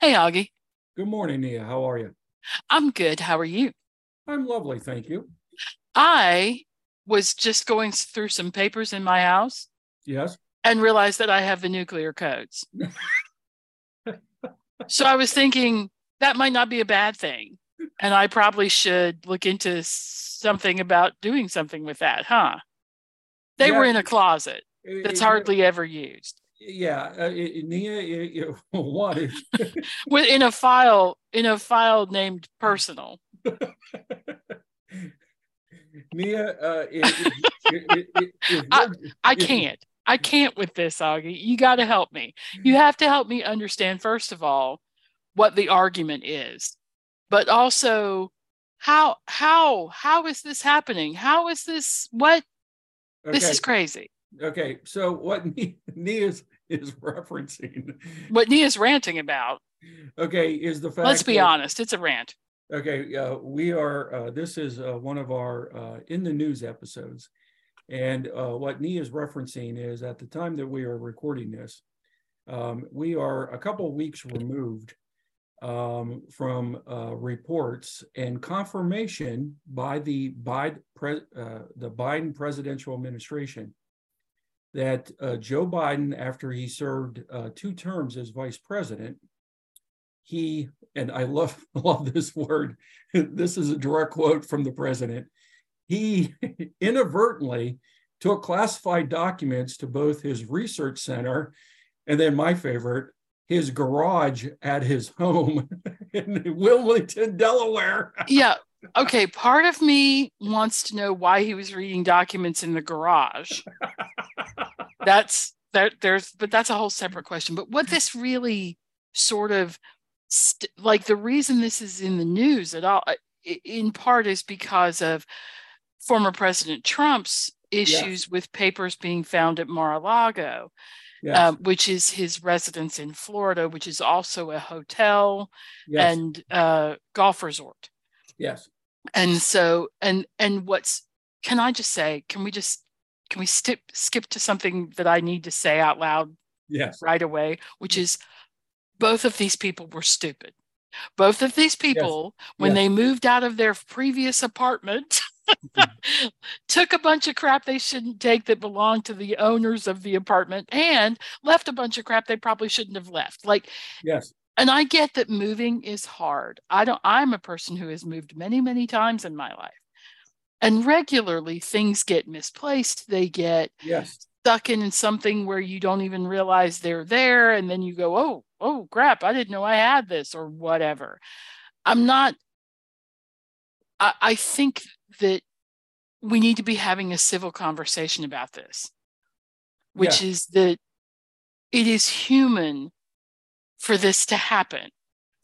Hey, Augie. Good morning, Nia. How are you? I'm good. How are you? I'm lovely, thank you. I was just going through some papers in my house Yes. and realized that I have the nuclear codes. so I was thinking that might not be a bad thing. And I probably should look into something about doing something with that, huh? They were in a closet that's hardly ever used. Yeah, uh, Nia, one, With in a file in a file named personal. Nia, uh, if, if, if I- I can't. I can't with this, Augie. You got to help me. You have to help me understand, first of all, what the argument is, but also how how how is this happening? How is this what this is crazy. Okay. So what Nia, Nia is, is referencing, What Nia's ranting about. okay, is the fact. Let's be that- honest, it's a rant. Okay, uh, we are, uh, this is uh, one of our uh, in the news episodes. And uh, what Nia is referencing is at the time that we are recording this, um, we are a couple weeks removed um, from uh, reports and confirmation by the Biden, pre- uh, the Biden presidential administration that uh, Joe Biden, after he served uh, two terms as vice president, he and I love love this word. This is a direct quote from the president. He inadvertently took classified documents to both his research center and then my favorite, his garage at his home in Wilmington, Delaware. Yeah. Okay. Part of me wants to know why he was reading documents in the garage. That's that there's but that's a whole separate question. But what this really sort of st- like the reason this is in the news at all in part is because of former President Trump's issues with papers being found at Mar-a-Lago, Yes, um, which is his residence in Florida, which is also a hotel yes, and uh, golf resort. Yes. and so and and what's can i just say can we just can we skip skip to something that i need to say out loud Yes. right away which is both of these people were stupid both of these people when Yes. they moved out of their previous apartment took a bunch of crap they shouldn't take that belonged to the owners of the apartment and left a bunch of crap they probably shouldn't have left like Yes. and I get that moving is hard. I don't I'm a person who has moved many, many times in my life. And regularly things get misplaced. They get Yes. stuck in something where you don't even realize they're there and then you go, "Oh, oh crap, I didn't know I had this" or whatever. I'm not I, I think that we need to be having a civil conversation about this, which Yeah. is that it is human for this to happen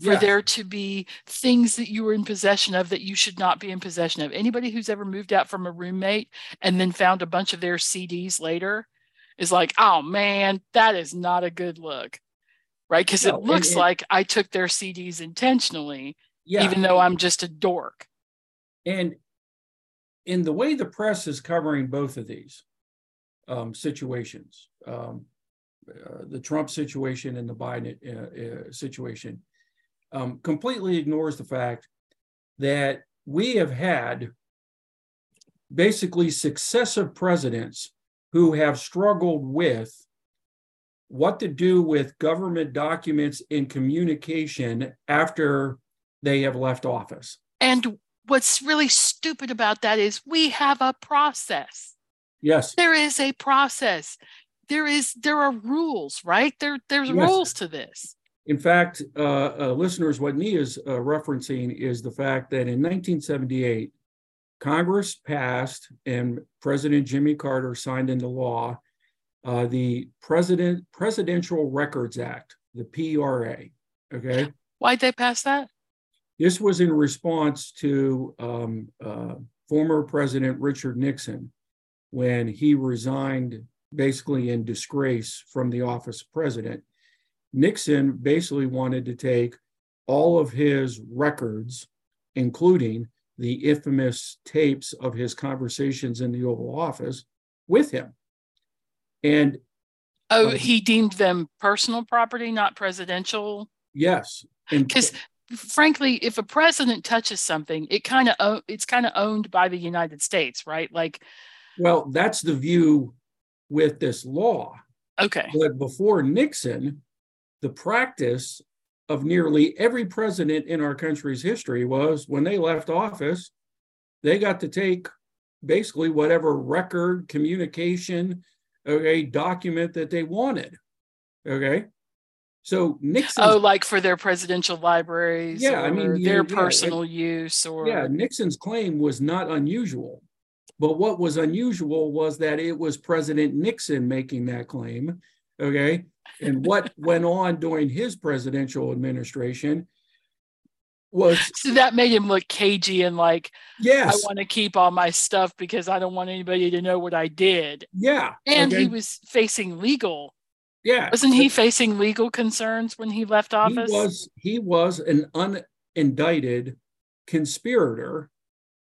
for Yeah. there to be things that you were in possession of that you should not be in possession of. Anybody who's ever moved out from a roommate and then found a bunch of their CDs later is like, oh man, that is not a good look. Right. Because No, it and- looks and- like I took their CDs intentionally, Yeah. even though I'm just a dork. And in the way the press is covering both of these um, situations, um, uh, the Trump situation and the Biden uh, uh, situation, um, completely ignores the fact that we have had basically successive presidents who have struggled with what to do with government documents in communication after they have left office. And what's really stupid about that is we have a process. Yes. There is a process. There is there are rules, right? There there's Yes. rules to this. In fact, uh, uh, listeners, what Nia is uh, referencing is the fact that in 1978, Congress passed and President Jimmy Carter signed into law uh, the President Presidential Records Act, the PRA. Okay, Why'd they pass that? this was in response to um, uh, former President Richard Nixon when he resigned basically in disgrace from the office of president. Nixon basically wanted to take all of his records, including the infamous tapes of his conversations in the Oval Office, with him. And Oh, Um, he deemed them personal property, not presidential. Yes. Because frankly, if a president touches something, it kind of it's kind of owned by the United States, right? Like, well, that's the view with this law. Okay. But before Nixon, the practice of nearly every president in our country's history was when they left office, they got to take basically whatever record, communication, okay, document that they wanted. Okay. So Nixon. Oh, like for their presidential libraries. Yeah, I mean their yeah, personal use or. Yeah, Nixon's claim was not unusual, but what was unusual was that it was President Nixon making that claim. Okay, and what went on during his presidential administration was so that made him look cagey and like yes. I want to keep all my stuff because i don't want anybody to know what i did. Yeah and okay. he was facing legal. Yeah. Wasn't he facing legal concerns when he left office? he was he was an unindicted conspirator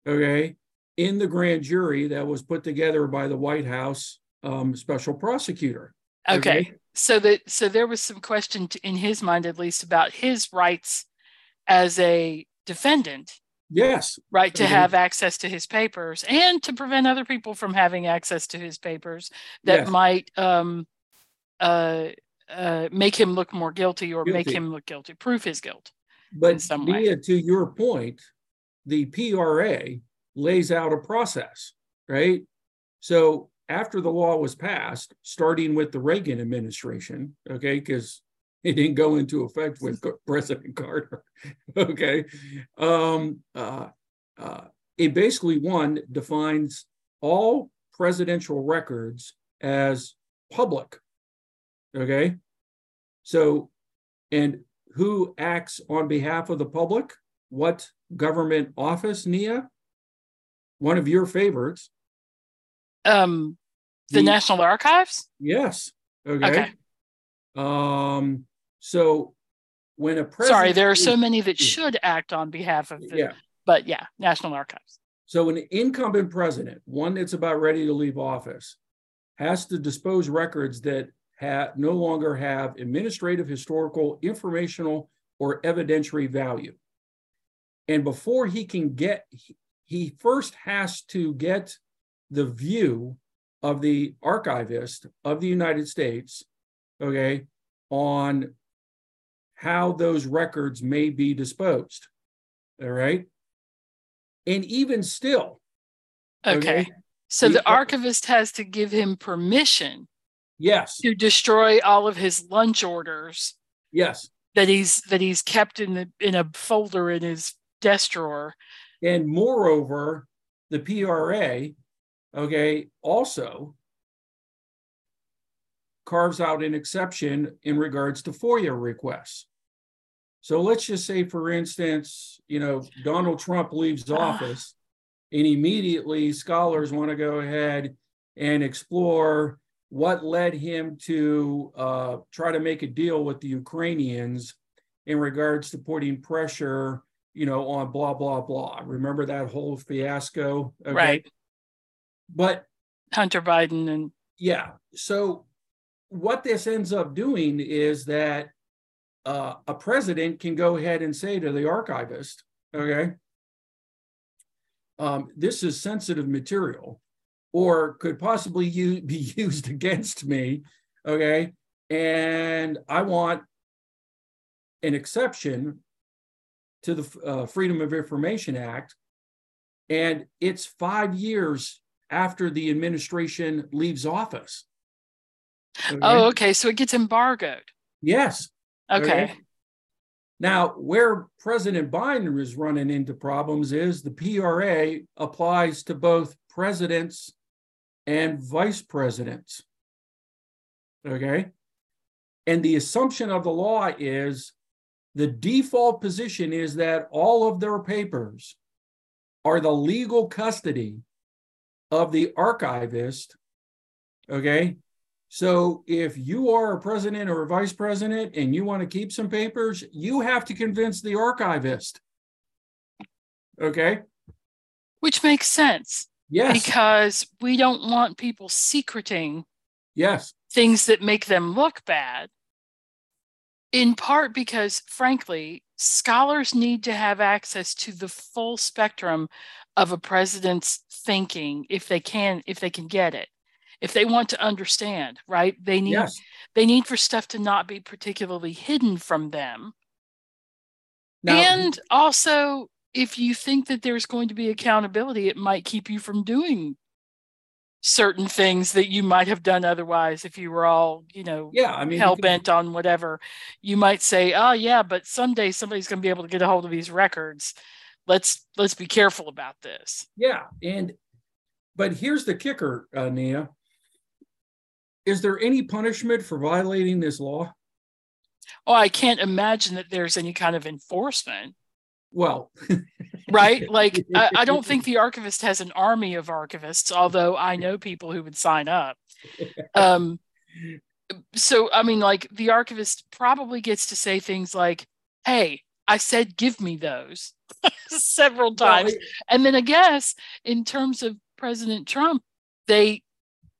okay in the grand jury that was put together by the white house um, special prosecutor okay, okay? so that so there was some question to, in his mind at least about his rights as a defendant yes right to have access to his papers and to prevent other people from having access to his papers that yes. might um, uh, uh, make him look more guilty or guilty. make him look guilty prove his guilt but some Nia, to your point the pra lays out a process right so after the law was passed starting with the reagan administration okay because it didn't go into effect with President Carter. okay. Um, uh, uh, it basically, one, defines all presidential records as public. Okay. So, and who acts on behalf of the public? What government office, Nia? One of your favorites. Um, the, the National Archives? Yes. Okay. okay. Um, so when a president sorry, there are so many that should act on behalf of the, yeah. but yeah, National Archives. So an incumbent president, one that's about ready to leave office, has to dispose records that have no longer have administrative, historical, informational, or evidentiary value. And before he can get, he first has to get the view of the archivist of the United States, okay, on how those records may be disposed. All right. And even still. Okay. okay so the, the archivist has to give him permission. Yes. To destroy all of his lunch orders. Yes. That he's that he's kept in the in a folder in his desk drawer. And moreover, the PRA, okay, also carves out an exception in regards to FOIA requests. So let's just say, for instance, you know, Donald Trump leaves ah. office and immediately scholars want to go ahead and explore what led him to uh, try to make a deal with the Ukrainians in regards to putting pressure, you know, on blah, blah, blah. Remember that whole fiasco? Okay? Right. But Hunter Biden and. Yeah. So what this ends up doing is that uh, a president can go ahead and say to the archivist, okay, um, this is sensitive material or could possibly use, be used against me, okay, and I want an exception to the uh, Freedom of Information Act, and it's five years after the administration leaves office. Okay? Oh, okay. So it gets embargoed. Yes. Okay. okay. Now, where President Biden is running into problems is the PRA applies to both presidents and vice presidents. Okay. And the assumption of the law is the default position is that all of their papers are the legal custody of the archivist. Okay. So if you are a president or a vice president and you want to keep some papers, you have to convince the archivist. Okay. Which makes sense. Yes. Because we don't want people secreting yes things that make them look bad. in part because, frankly, scholars need to have access to the full spectrum of a president's thinking if they can if they can get it. If they want to understand right? They need yes. they need for stuff to not be particularly hidden from them. Now, and also if you think that there's going to be accountability it might keep you from doing certain things that you might have done otherwise if you were all you know yeah i mean hell bent on whatever. You might say oh yeah but someday somebody's going to be able to get a hold of these records. Let's let's be careful about this. Yeah and but here's the kicker uh, nia. Is there any punishment for violating this law? Oh i can't imagine that there's any kind of enforcement well right? Like I, I, don't think the archivist has an army of archivists although i know people who would sign up. Um so i mean like the archivist probably gets to say things like hey i said give me those several times. Well, and then i guess in terms of president trump they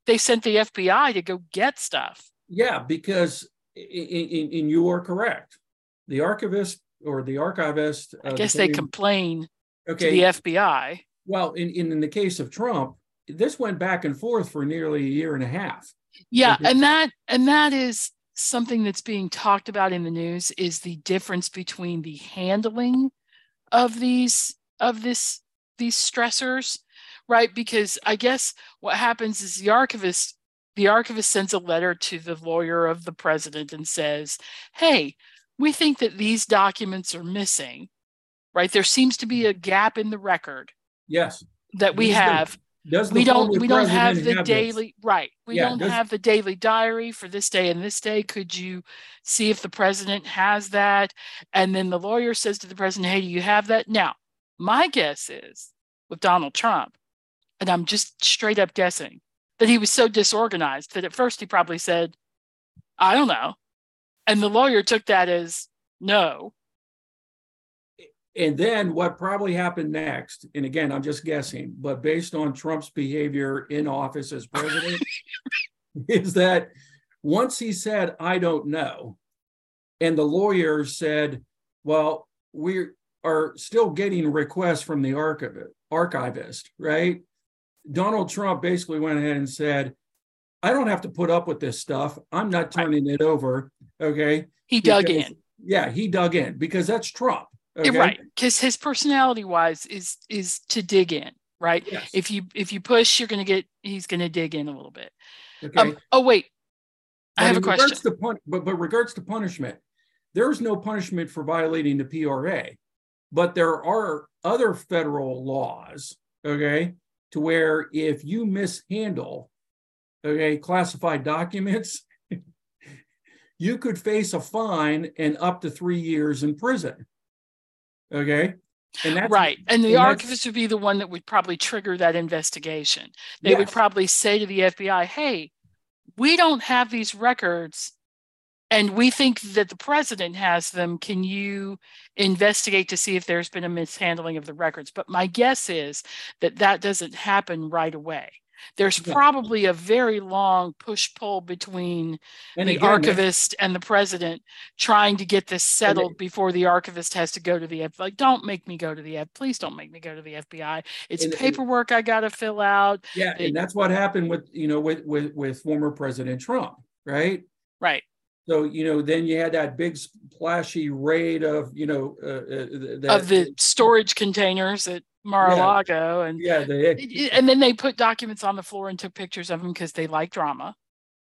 they sent the fbi to go get stuff. Yeah because in you are correct. The archivist or the archivist. Uh, I guess they complain okay. to the FBI. Well, in, in, in the case of Trump, this went back and forth for nearly a year and a half. Yeah, and that and that is something that's being talked about in the news is the difference between the handling of these of this these stressors, right? Because I guess what happens is the archivist the archivist sends a letter to the lawyer of the president and says, "Hey, we think that these documents are missing, right? There seems to be mm-hmm. a gap in the record. Yes. That we have. Does we don't we don't have the have daily this? right. We yeah, don't does, have the daily diary for this day and this day. Could you see if the president has that? And then the lawyer says to the president, Hey, do you have that? Now, my guess is with Donald Trump, and I'm just straight up guessing, that he was so disorganized that at first he probably said, I don't know. And the lawyer took that as no. And then what probably happened next, and again, I'm just guessing, but based on Trump's behavior in office as president, is that once he said, I don't know, and the lawyer said, well, we are still getting requests from the archivist, archivist, right? Donald Trump basically went ahead and said, I don't have to put up with this stuff. I'm not turning right. it over. Okay. He dug because, in. Yeah, he dug in because that's Trump. Okay? Right. Because his personality wise is is to dig in, right? Yes. If you if you push, you're gonna get he's gonna dig in a little bit. Okay. Um, oh wait. I have a question. To pun- but but regards to punishment, there is no punishment for violating the PRA, but there are other federal laws, okay, to where if you mishandle okay, classified documents, you could face a fine and up to three years in prison. Okay. And that's right. And the and archivist would be the one that would probably trigger that investigation. They yes. would probably say to the FBI, hey, we don't have these records and we think that the president has them. Can you investigate to see if there's been a mishandling of the records? But my guess is that that doesn't happen right away there's yeah. probably a very long push pull between and the again, archivist and the president trying to get this settled before the archivist has to go to the FBI. Like, don't make me go to the F. Please don't make me go to the FBI. It's and, paperwork and, I got to fill out. Yeah, and that's what happened with you know with with with former President Trump, right? Right. So you know, then you had that big splashy raid of you know uh, uh, that, of the storage containers at Mar-a-Lago, yeah. and yeah, they, and then they put documents on the floor and took pictures of them because they like drama,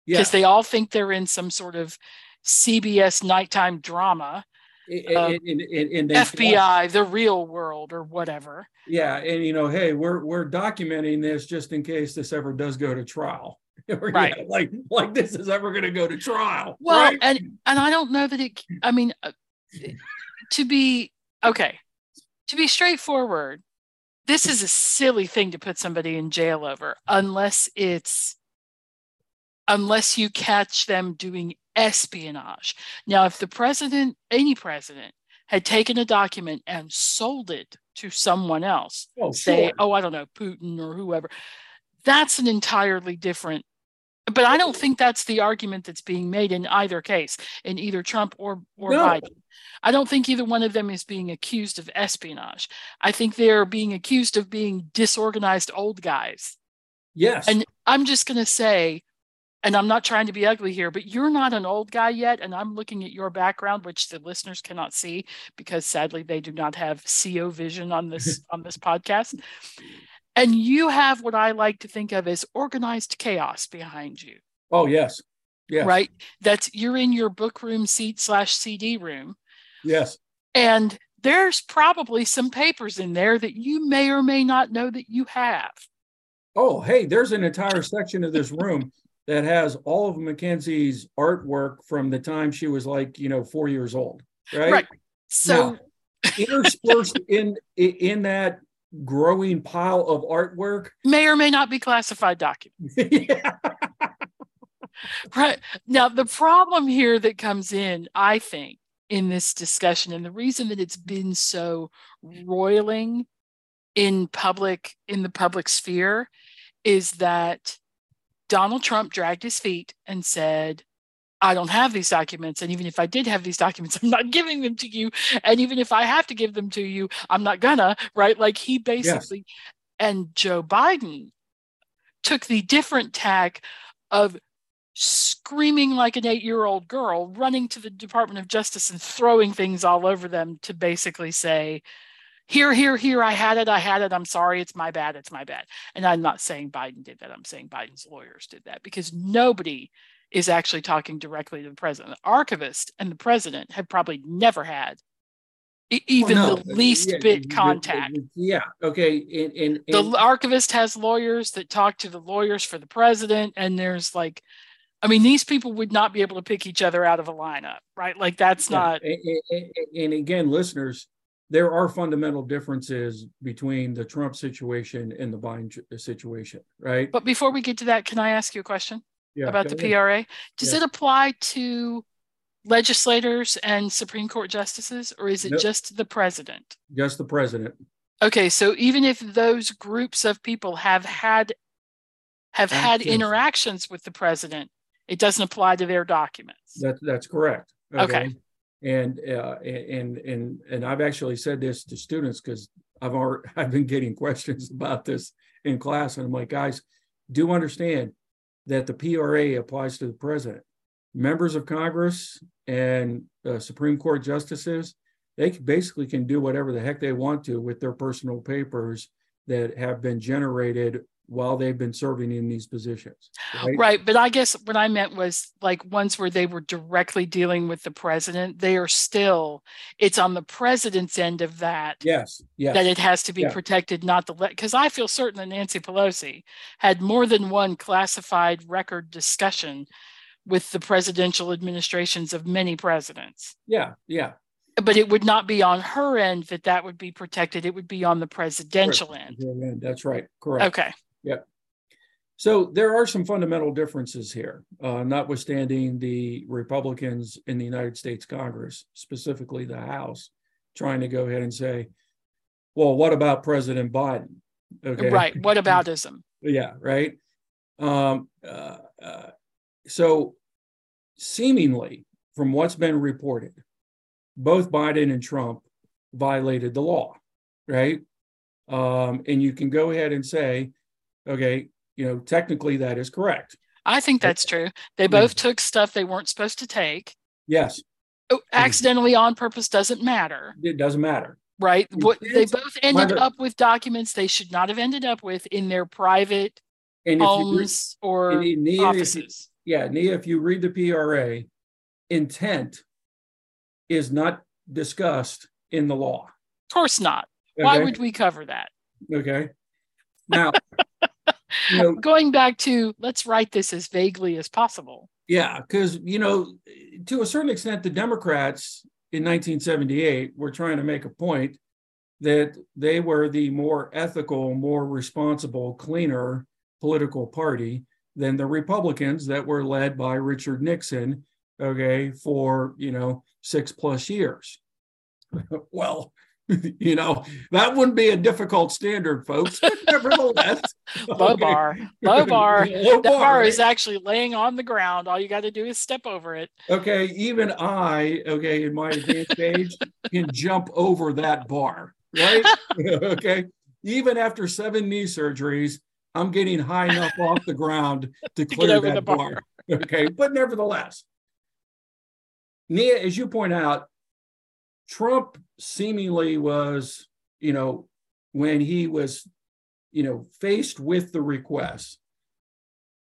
because yeah. they all think they're in some sort of CBS nighttime drama. And, and, and, FBI, the real world, or whatever. Yeah, and you know, hey, we're we're documenting this just in case this ever does go to trial. right, yeah, like like this is ever going to go to trial. Well, right? and and I don't know that it. I mean, uh, to be okay, to be straightforward, this is a silly thing to put somebody in jail over unless it's unless you catch them doing espionage. Now, if the president, any president, had taken a document and sold it to someone else, oh, say, sure. oh, I don't know, Putin or whoever, that's an entirely different but I don't think that's the argument that's being made in either case, in either Trump or or No. Biden. I don't think either one of them is being accused of espionage. I think they're being accused of being disorganized old guys. Yes. And I'm just going to say, and I'm not trying to be ugly here, but you're not an old guy yet. And I'm looking at your background, which the listeners cannot see because sadly they do not have CO vision on this on this podcast. And you have what I like to think of as organized chaos behind you, oh yes. Yes. right? That's you're in your book room seat slash CD room, Yes. and there's probably some papers in there that you may or may not know that you have. Oh, hey, there's an entire section of this room that has all of Mackenzie's artwork from the time she was like, you know, four years old. Right. Right. So Interspersed in in that growing pile of artwork. may or may not be classified documents. yeah. Right. Now, the problem here that comes in, I think, in this discussion, and the reason that it's been so roiling in public, in the public sphere, is that Donald Trump dragged his feet and said, I don't have these documents. And even if I did have these documents, I'm not giving them to you. And even if I have to give them to you, I'm not gonna, right? Like he basically, and Joe Biden took the different tack of screaming like an eight year old girl, running to the Department of Justice and throwing things all over them to basically say, here, here, here, I had it, I had it, I'm sorry, it's my bad, it's my bad. And I'm not saying Biden did that, I'm saying Biden's lawyers did that because nobody is actually talking directly to the president. The archivist and the president have probably never had even Well, no, the uh, least yeah, bit contact. Yeah. Okay. And, and, The archivist has lawyers that talk to the lawyers for the president, and there's like, I mean, these people would not be able to pick each other out of a lineup, right? Like that's Yeah, not. And, and- and again, listeners, there are fundamental differences between the Trump situation and the Biden situation, right? But before we get to that, can I ask you a question Yeah, about the. PRA? Does Yeah. it apply to legislators and Supreme Court justices, or is it just the president? Just the president. Okay, so even if those groups of people have had have had Actions. interactions with the president, it doesn't apply to their documents. That, that's correct. Okay. And, uh, and, and, and I've actually said this to students because I've already, I've been getting questions about this in class. And I'm like, guys, do understand that the PRA applies to the president. Members of Congress and uh, Supreme Court justices, they basically can do whatever the heck they want to with their personal papers that have been generated while they've been serving in these positions. Right? Right, but I guess what I meant was like ones where they were directly dealing with the president, they are still, it's on the president's end of that Yes, yes. that it has to be Yeah. protected, not the, because I feel certain that Nancy Pelosi had more than one classified record discussion with the presidential administrations of many presidents. Yeah, yeah. But it would not be on her end that that would be protected. It would be on the presidential end. That's right, correct. Okay. So there are some fundamental differences here, uh, notwithstanding the Republicans in the United States Congress, specifically the House, trying to go ahead and say, well, what about President Biden? Okay. Right. What aboutism? Yeah, right. Um, uh, uh, so seemingly, from what's been reported, both Biden and Trump violated the law, right? Um, and you can go ahead and say, okay, you know, technically that is correct. I think that's true. They both took stuff they weren't supposed to take. Yes, Oh, accidentally on purpose doesn't matter, it doesn't matter. right? What they both ended up with documents they should not have ended up with in their private And if you read, homes or and Nia, if offices. yeah, Nia, if you read the PRA, intent is not discussed in the law. Of course not. Why would we cover that? Okay. Now, you know, Going back to let's write this as vaguely as possible. yeah, because, you know, to a certain extent, the Democrats in 1978 were trying to make a point that they were the more ethical, more responsible, cleaner political party than the Republicans that were led by Richard Nixon, okay, for, you know, six plus years. well, you know, that wouldn't be a difficult standard, folks. Nevertheless, low okay. bar, low bar. Low that bar right? is actually laying on the ground. All you got to do is step over it. okay. Even I, okay, in my advanced age, can jump over that bar, right? okay. Even after seven knee surgeries, I'm getting high enough off the ground to get clear that bar. bar. Okay, but nevertheless, Nia, as you point out, Trump seemingly was, you know, when he was, you know, faced with the request,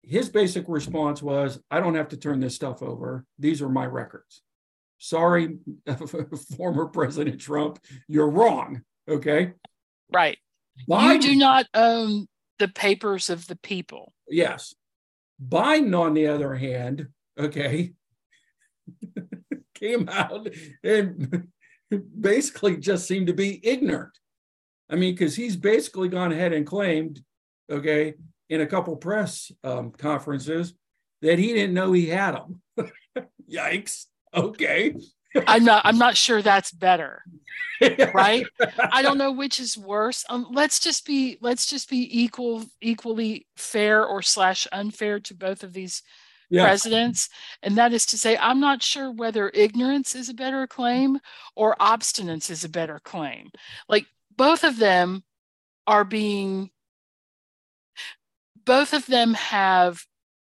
his basic response was, I don't have to turn this stuff over. These are my records. Sorry, former President Trump, you're wrong. Okay. Right. Biden- You do not own the papers of the people. Yes. Biden, on the other hand, okay, came out and basically just seemed to be ignorant. I mean, because he's basically gone ahead and claimed, okay, in a couple press um, conferences that he didn't know he had them. Yikes. Okay. I'm not. I'm not sure that's better. Right. I don't know which is worse. Um, let's just be. Let's just be equal, equally fair or slash unfair to both of these Yeah. presidents, and that is to say, I'm not sure whether ignorance is a better claim or obstinance is a better claim. Like both of them are being, both of them have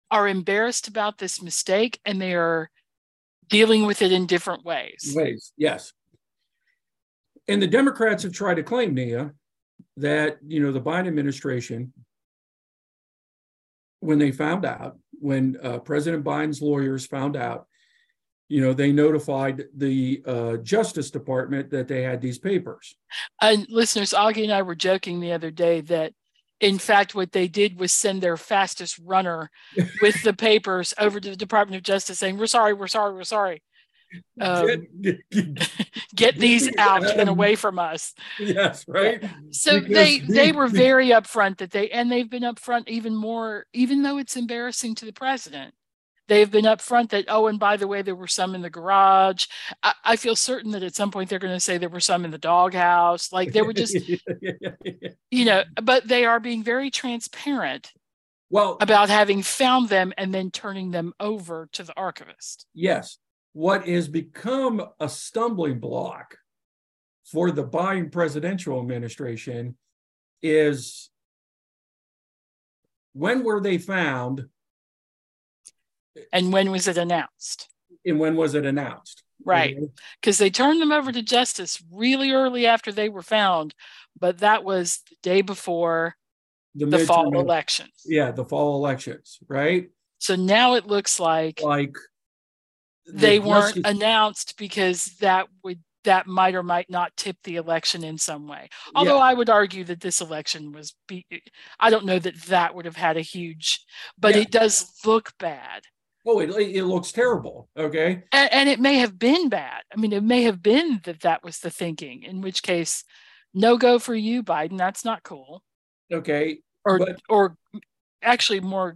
are embarrassed about this mistake, and they are dealing with it in different ways. ways. Yes. And the Democrats have tried to claim, Nia, that you know the Biden administration, when they found out, when uh, President Biden's lawyers found out, you know, they notified the uh, Justice Department that they had these papers. And listeners, Augie and I were joking the other day that, in fact, what they did was send their fastest runner with the papers over to the Department of Justice saying, We're sorry, we're sorry, we're sorry. Um, Get- these out and away from us. yes, right. So because they the- they were very upfront that they and they've been upfront even more, even though it's embarrassing to the president. They've been upfront that, oh, and by the way, there were some in the garage. I, I feel certain that at some point they're going to say there were some in the doghouse. Like there were just you know, but they are being very transparent well, about having found them and then turning them over to the archivist. Yes. What has become a stumbling block for the Biden presidential administration is when were they found And when was it announced? and when was it announced? Right. Because they turned them over to justice really early after they were found, but that was the day before the fall midterm- elections. Yeah, the fall elections, right? So now it looks like Like the they weren't announced because that would that might or might not tip the election in some way. Although Yeah. I would argue that this election was be I don't know that that would have had a huge but Yeah. it does look bad. oh, it, it looks terrible. Okay. And, and it may have been bad. I mean, it may have been that that was the thinking, in which case, no go for you, Biden. That's not cool. Okay. Or, But- or actually more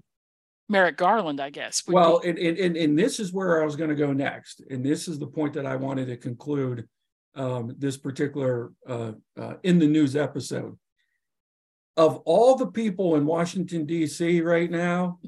Merrick Garland, I guess. Well, be- and, and, and, and this is where I was going to go next. And this is the point that I wanted to conclude um, this particular uh, uh, in the news episode. Of all the people in Washington, D.C. right now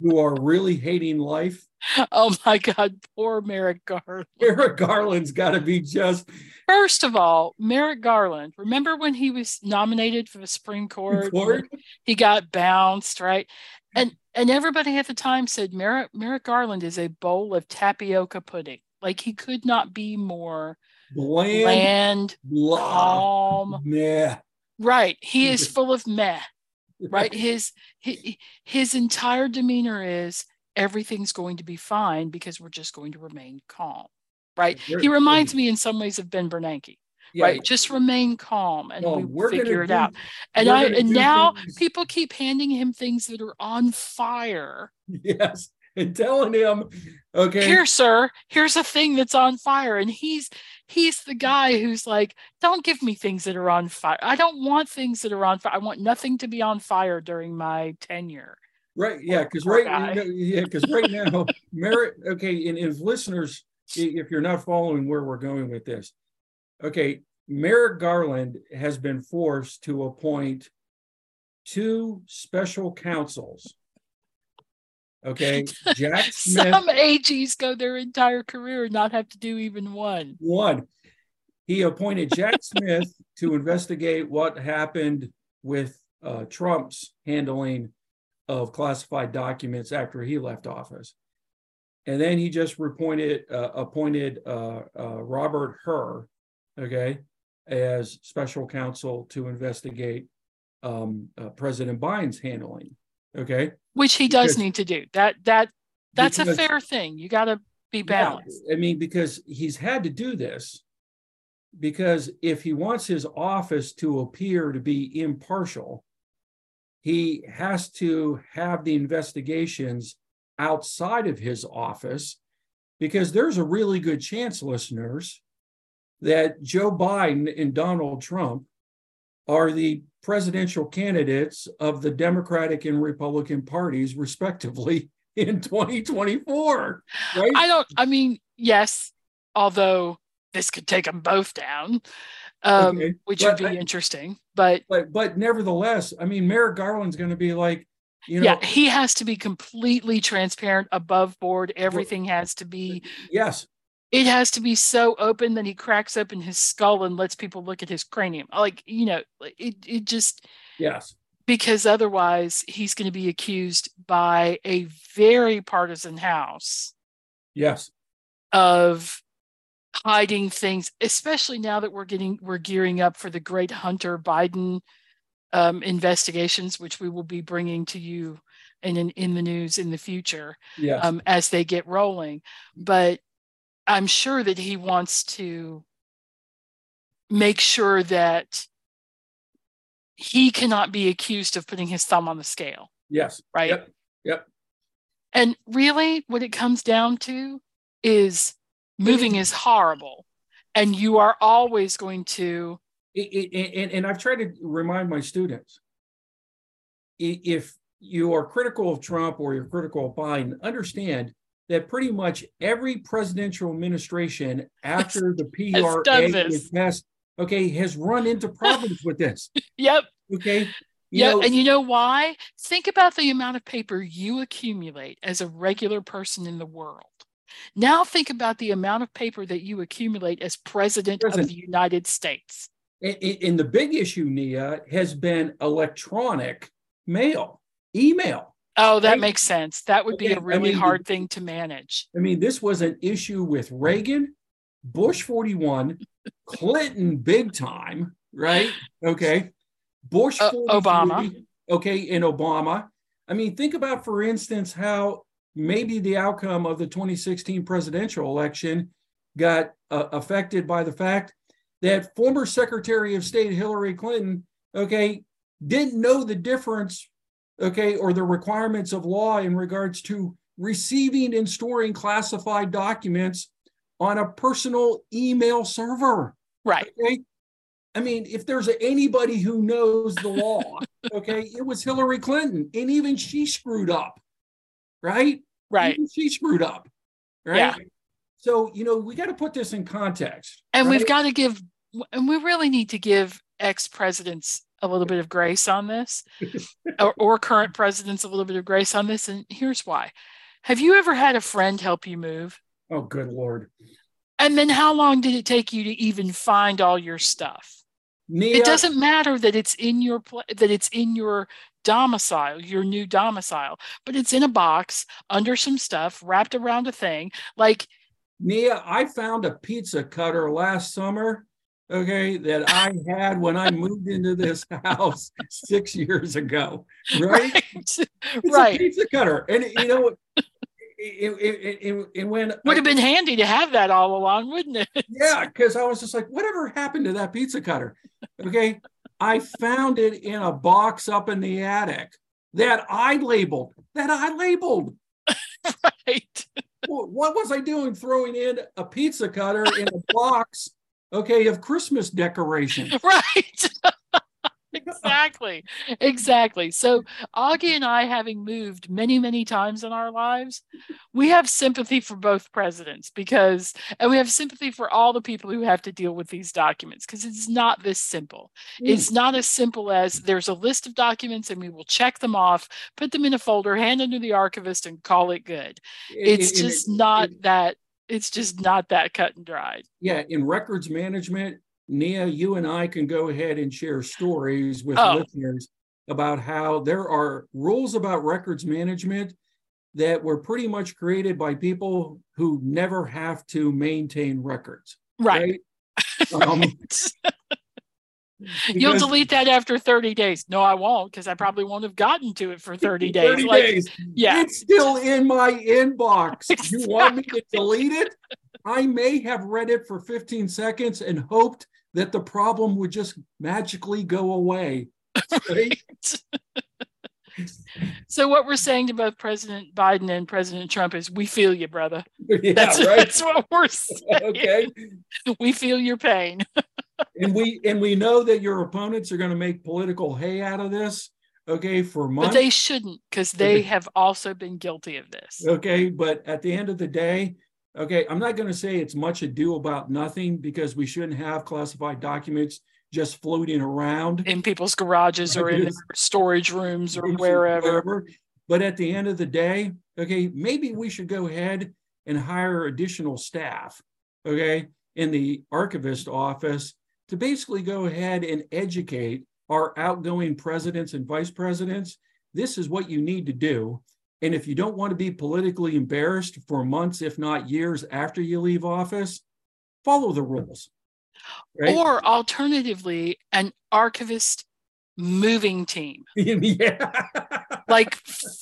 who are really hating life, oh my God, poor Merrick Garland. Merrick Garland's got to be just First of all, Merrick Garland, remember when he was nominated for the Supreme Court? Court? He got bounced, right? And and everybody at the time said Merrick, Merrick Garland is a bowl of tapioca pudding. Like he could not be more bland, bland, blah, calm. meh. Right. He is full of meh. Right. His his, his entire demeanor is everything's going to be fine because we're just going to remain calm. Right. He reminds me in some ways of Ben Bernanke. Yeah, Right. Just remain calm and well, we figure it do- out. And I and now things- people keep handing him things that are on fire. Yes, and telling him, okay, Here, sir, here's a thing that's on fire. And he's he's the guy who's like, don't give me things that are on fire. I don't want things that are on fire. I want nothing to be on fire during my tenure. Right. Yeah. Because right. guy. you know, yeah. Because right now, Merrick. Okay. And if listeners, if you're not following where we're going with this, okay, Merrick Garland has been forced to appoint two special counsels. Okay, Jack Smith. Some AGs go their entire career and not have to do even one. One. He appointed Jack Smith to investigate what happened with uh, Trump's handling of classified documents after he left office. And then he just appointed uh, appointed uh, uh Robert Hur, okay, as special counsel to investigate um, uh, President Biden's handling. Okay, which he does because, need to do. That that that's because, a fair thing. You got to be balanced. Yeah, I mean, because he's had to do this because if he wants his office to appear to be impartial, he has to have the investigations outside of his office because there's a really good chance, listeners, that Joe Biden and Donald Trump are the presidential candidates of the Democratic and Republican parties, respectively, in 2024. Right? I don't, I mean, yes, although this could take them both down, um, okay. which but, would be interesting. But, but, but nevertheless, I mean, Merrick Garland's going to be like, you know, yeah, he has to be completely transparent, above board. Everything has to be yes, it has to be so open that he cracks open his skull and lets people look at his cranium. Like, you know, it, it just, yes, because otherwise he's going to be accused by a very partisan house. Yes. Of hiding things, especially now that we're getting, we're gearing up for the great Hunter Biden um, investigations, which we will be bringing to you in, in, in the news in the future yes. um, as they get rolling. But I'm sure that he wants to make sure that he cannot be accused of putting his thumb on the scale. Yes. Right. Yep. Yep. And really, what it comes down to is moving is horrible. And you are always going to. And, and I've tried to remind my students if you are critical of Trump or you're critical of Biden, understand that pretty much every presidential administration after the PRA was passed, okay, has run into problems with this. Yep. Okay. Yeah, and you know why? Think about the amount of paper you accumulate as a regular person in the world. Now think about the amount of paper that you accumulate as president, president. of the United States. And, and the big issue, Nia, has been electronic mail, email. Oh, that right? makes sense. That would be a really I mean, hard thing to manage. I mean, this was an issue with Reagan, Bush 41, Clinton big time, right? Okay. Bush uh, Obama. Okay, and Obama. I mean, think about, for instance, how maybe the outcome of the 2016 presidential election got uh, affected by the fact that former Secretary of State Hillary Clinton, okay, didn't know the difference okay, or the requirements of law in regards to receiving and storing classified documents on a personal email server. Right. Okay. I mean, if there's anybody who knows the law, okay, it was Hillary Clinton. And even she screwed up. Right? Right. Even she screwed up. Right. Yeah. So, you know, we got to put this in context. And right? we've got to give, and we really need to give ex presidents a little bit of grace on this, or, or current presidents a little bit of grace on this. And here's why. Have you ever had a friend help you move? Oh, good Lord. And then how long did it take you to even find all your stuff? Nia, it doesn't matter that it's in your pl- that it's in your domicile, your new domicile, but it's in a box under some stuff wrapped around a thing. Like Nia, I found a pizza cutter last summer okay, that I had when I moved into this house six years ago, right? Right. It's right. a pizza cutter. And you know, it, it, it, it, when would have been handy to have that all along, wouldn't it? Yeah, because I was just like, whatever happened to that pizza cutter? Okay. I found it in a box up in the attic that I labeled, that I labeled. right. What was I doing throwing in a pizza cutter in a box okay, of Christmas decoration. Right. exactly. Exactly. So, Augie and I, having moved many, many times in our lives, we have sympathy for both presidents because, and we have sympathy for all the people who have to deal with these documents because it's not this simple. Mm. It's not as simple as there's a list of documents and we will check them off, put them in a folder, hand them to the archivist, and call it good. It's it, just it, not that. It's just not that cut and dried. Yeah, in records management, Nia, you and I can go ahead and share stories with oh. listeners about how there are rules about records management that were pretty much created by people who never have to maintain records. Right. right? Um, You'll delete that after 30 days. No, I won't, because I probably won't have gotten to it for 30 days. 30 like, days. Yeah. It's still in my inbox. Exactly. You want me to delete it? I may have read it for 15 seconds and hoped that the problem would just magically go away. Right? so what we're saying to both President Biden and President Trump is we feel you, brother. Yeah, that's, right? that's what we're saying. okay. We feel your pain. And we and we know that your opponents are going to make political hay out of this. Okay, for months. But they shouldn't because they have also been guilty of this. Okay, but at the end of the day, Okay, I'm not going to say it's much ado about nothing because we shouldn't have classified documents just floating around in people's garages or in storage rooms or wherever. wherever. But at the end of the day, okay, maybe we should go ahead and hire additional staff, okay, in the archivist office to basically go ahead and educate our outgoing presidents and vice presidents. This is what you need to do. And if you don't want to be politically embarrassed for months, if not years after you leave office, follow the rules. Right? Or alternatively, an archivist moving team. yeah. like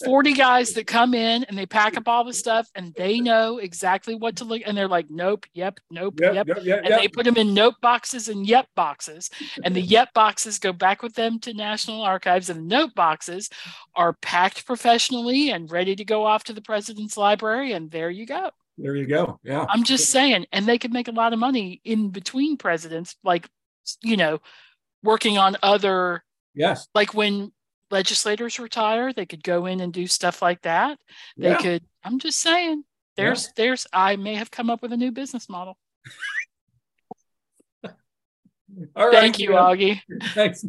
40 guys that come in and they pack up all the stuff and they know exactly what to look and they're like nope yep nope yep, yep, yep, yep and they put them in note boxes and yep boxes and the yep boxes go back with them to national archives and the note boxes are packed professionally and ready to go off to the president's library and there you go there you go yeah i'm just saying and they could make a lot of money in between presidents like you know working on other Yes. Like when legislators retire, they could go in and do stuff like that. They yeah. could, I'm just saying, there's, yeah. there's, I may have come up with a new business model. All Thank you, Augie. Thanks.